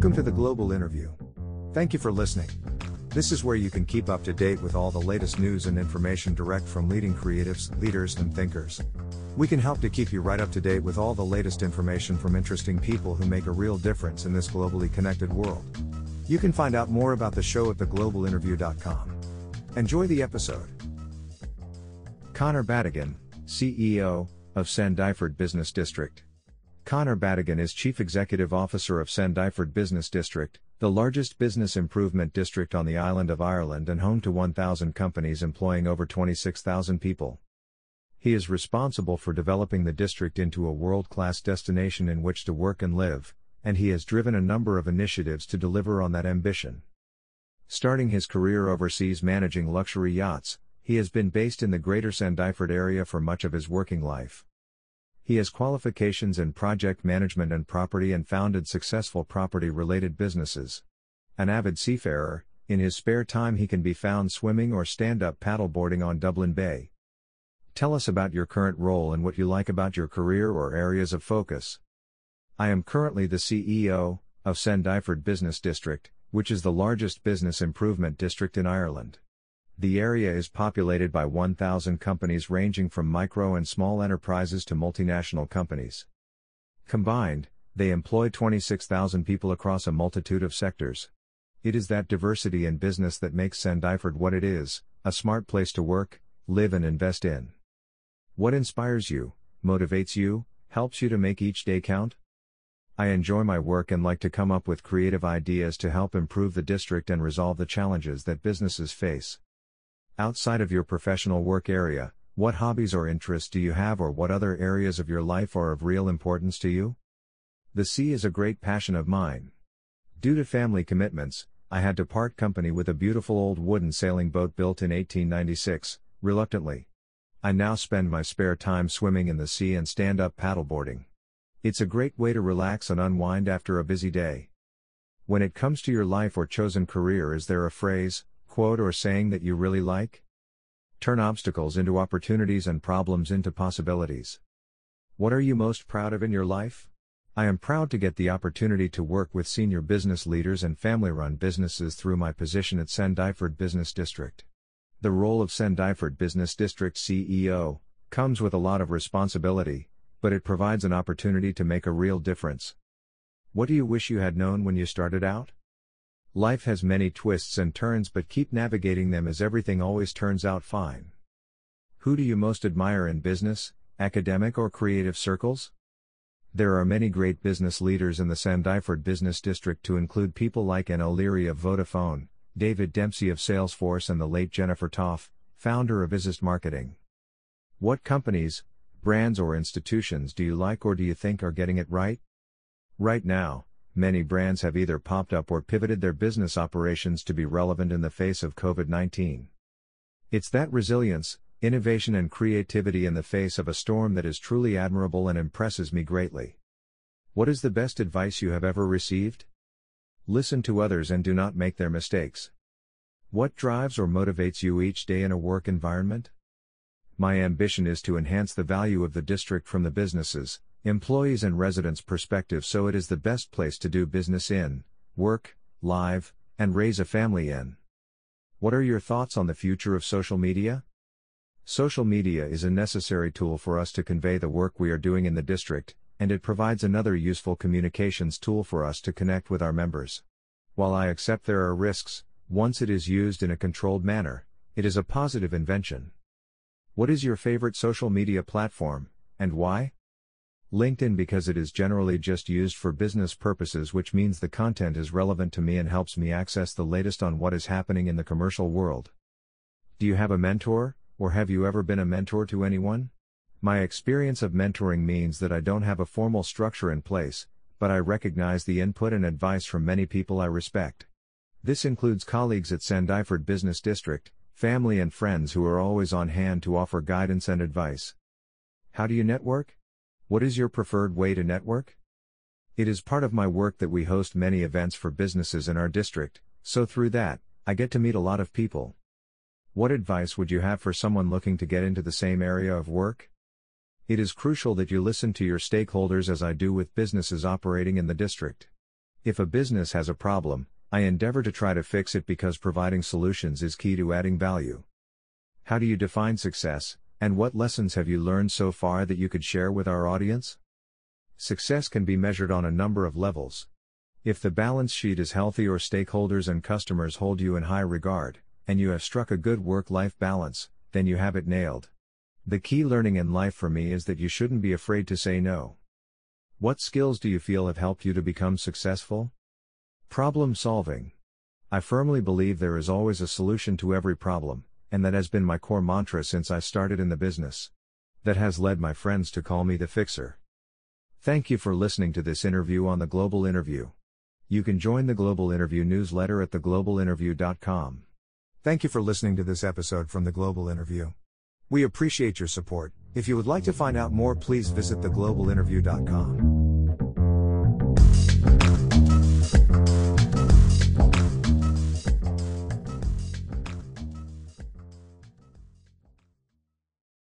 Welcome to the Global Interview. Thank you for listening. This is where you can keep up to date with all the latest news and information direct from leading creatives, leaders, and thinkers. We can help to keep you right up to date with all the latest information from interesting people who make a real difference in this globally connected world. You can find out more about the show at theglobalinterview.com. Enjoy the episode. Conor Battigan, CEO of Sandyford Business District. Conor Battigan is Chief Executive Officer of Sandyford Business District, the largest business improvement district on the island of Ireland and home to 1,000 companies employing over 26,000 people. He is responsible for developing the district into a world class destination in which to work and live, and he has driven a number of initiatives to deliver on that ambition. Starting his career overseas managing luxury yachts, he has been based in the greater Sandyford area for much of his working life. He has qualifications in project management and property and founded successful property related businesses. An avid seafarer, in his spare time he can be found swimming or stand up paddleboarding on Dublin Bay. Tell us about your current role and what you like about your career or areas of focus. I am currently the CEO of Sandyford Business District, which is the largest business improvement district in Ireland. The area is populated by 1,000 companies ranging from micro and small enterprises to multinational companies. Combined, they employ 26,000 people across a multitude of sectors. It is that diversity in business that makes Sandyford what it is a smart place to work, live, and invest in. What inspires you, motivates you, helps you to make each day count? I enjoy my work and like to come up with creative ideas to help improve the district and resolve the challenges that businesses face. Outside of your professional work area, what hobbies or interests do you have or what other areas of your life are of real importance to you? The sea is a great passion of mine. Due to family commitments, I had to part company with a beautiful old wooden sailing boat built in 1896, reluctantly. I now spend my spare time swimming in the sea and stand up paddleboarding. It's a great way to relax and unwind after a busy day. When it comes to your life or chosen career, is there a phrase, quote or saying that you really like? Turn obstacles into opportunities and problems into possibilities. What are you most proud of in your life? I am proud to get the opportunity to work with senior business leaders and family run businesses through my position at Sandyford Business District. The role of Sandyford Business District CEO comes with a lot of responsibility, but it provides an opportunity to make a real difference. What do you wish you had known when you started out? Life has many twists and turns, but keep navigating them as everything always turns out fine. Who do you most admire in business, academic, or creative circles? There are many great business leaders in the Sandyford Business District to include people like Anne O'Leary of Vodafone, David Dempsey of Salesforce, and the late Jennifer Toff, founder of Isist Marketing. What companies, brands, or institutions do you like or do you think are getting it right? Right now, many brands have either popped up or pivoted their business operations to be relevant in the face of COVID 19. It's that resilience, innovation, and creativity in the face of a storm that is truly admirable and impresses me greatly. What is the best advice you have ever received? Listen to others and do not make their mistakes. What drives or motivates you each day in a work environment? My ambition is to enhance the value of the district from the businesses, employees and residents' perspective so it is the best place to do business in, work, live, and raise a family in. What are your thoughts on the future of social media? Social media is a necessary tool for us to convey the work we are doing in the district, and it provides another useful communications tool for us to connect with our members. While I accept there are risks, once it is used in a controlled manner, it is a positive invention. What is your favorite social media platform, and why? LinkedIn because it is generally just used for business purposes, which means the content is relevant to me and helps me access the latest on what is happening in the commercial world. Do you have a mentor, or have you ever been a mentor to anyone? My experience of mentoring means that I don't have a formal structure in place, but I recognize the input and advice from many people I respect. This includes colleagues at Sandyford Business District, family and friends who are always on hand to offer guidance and advice. How do you network? What is your preferred way to network? It is part of my work that we host many events for businesses in our district, so through that, I get to meet a lot of people. What advice would you have for someone looking to get into the same area of work? It is crucial that you listen to your stakeholders as I do with businesses operating in the district. If a business has a problem, I endeavor to try to fix it because providing solutions is key to adding value. How do you define success, and what lessons have you learned so far that you could share with our audience? Success can be measured on a number of levels. If the balance sheet is healthy or stakeholders and customers hold you in high regard, and you have struck a good work life balance, then you have it nailed. The key learning in life for me is that you shouldn't be afraid to say no. What skills do you feel have helped you to become successful? Problem solving. I firmly believe there is always a solution to every problem, and that has been my core mantra since I started in the business. That has led my friends to call me the fixer. Thank you for listening to this interview on the Global Interview. You can join the Global Interview newsletter at theglobalinterview.com. Thank you for listening to this episode from the Global Interview. We appreciate your support. If you would like to find out more, please visit theglobalinterview.com.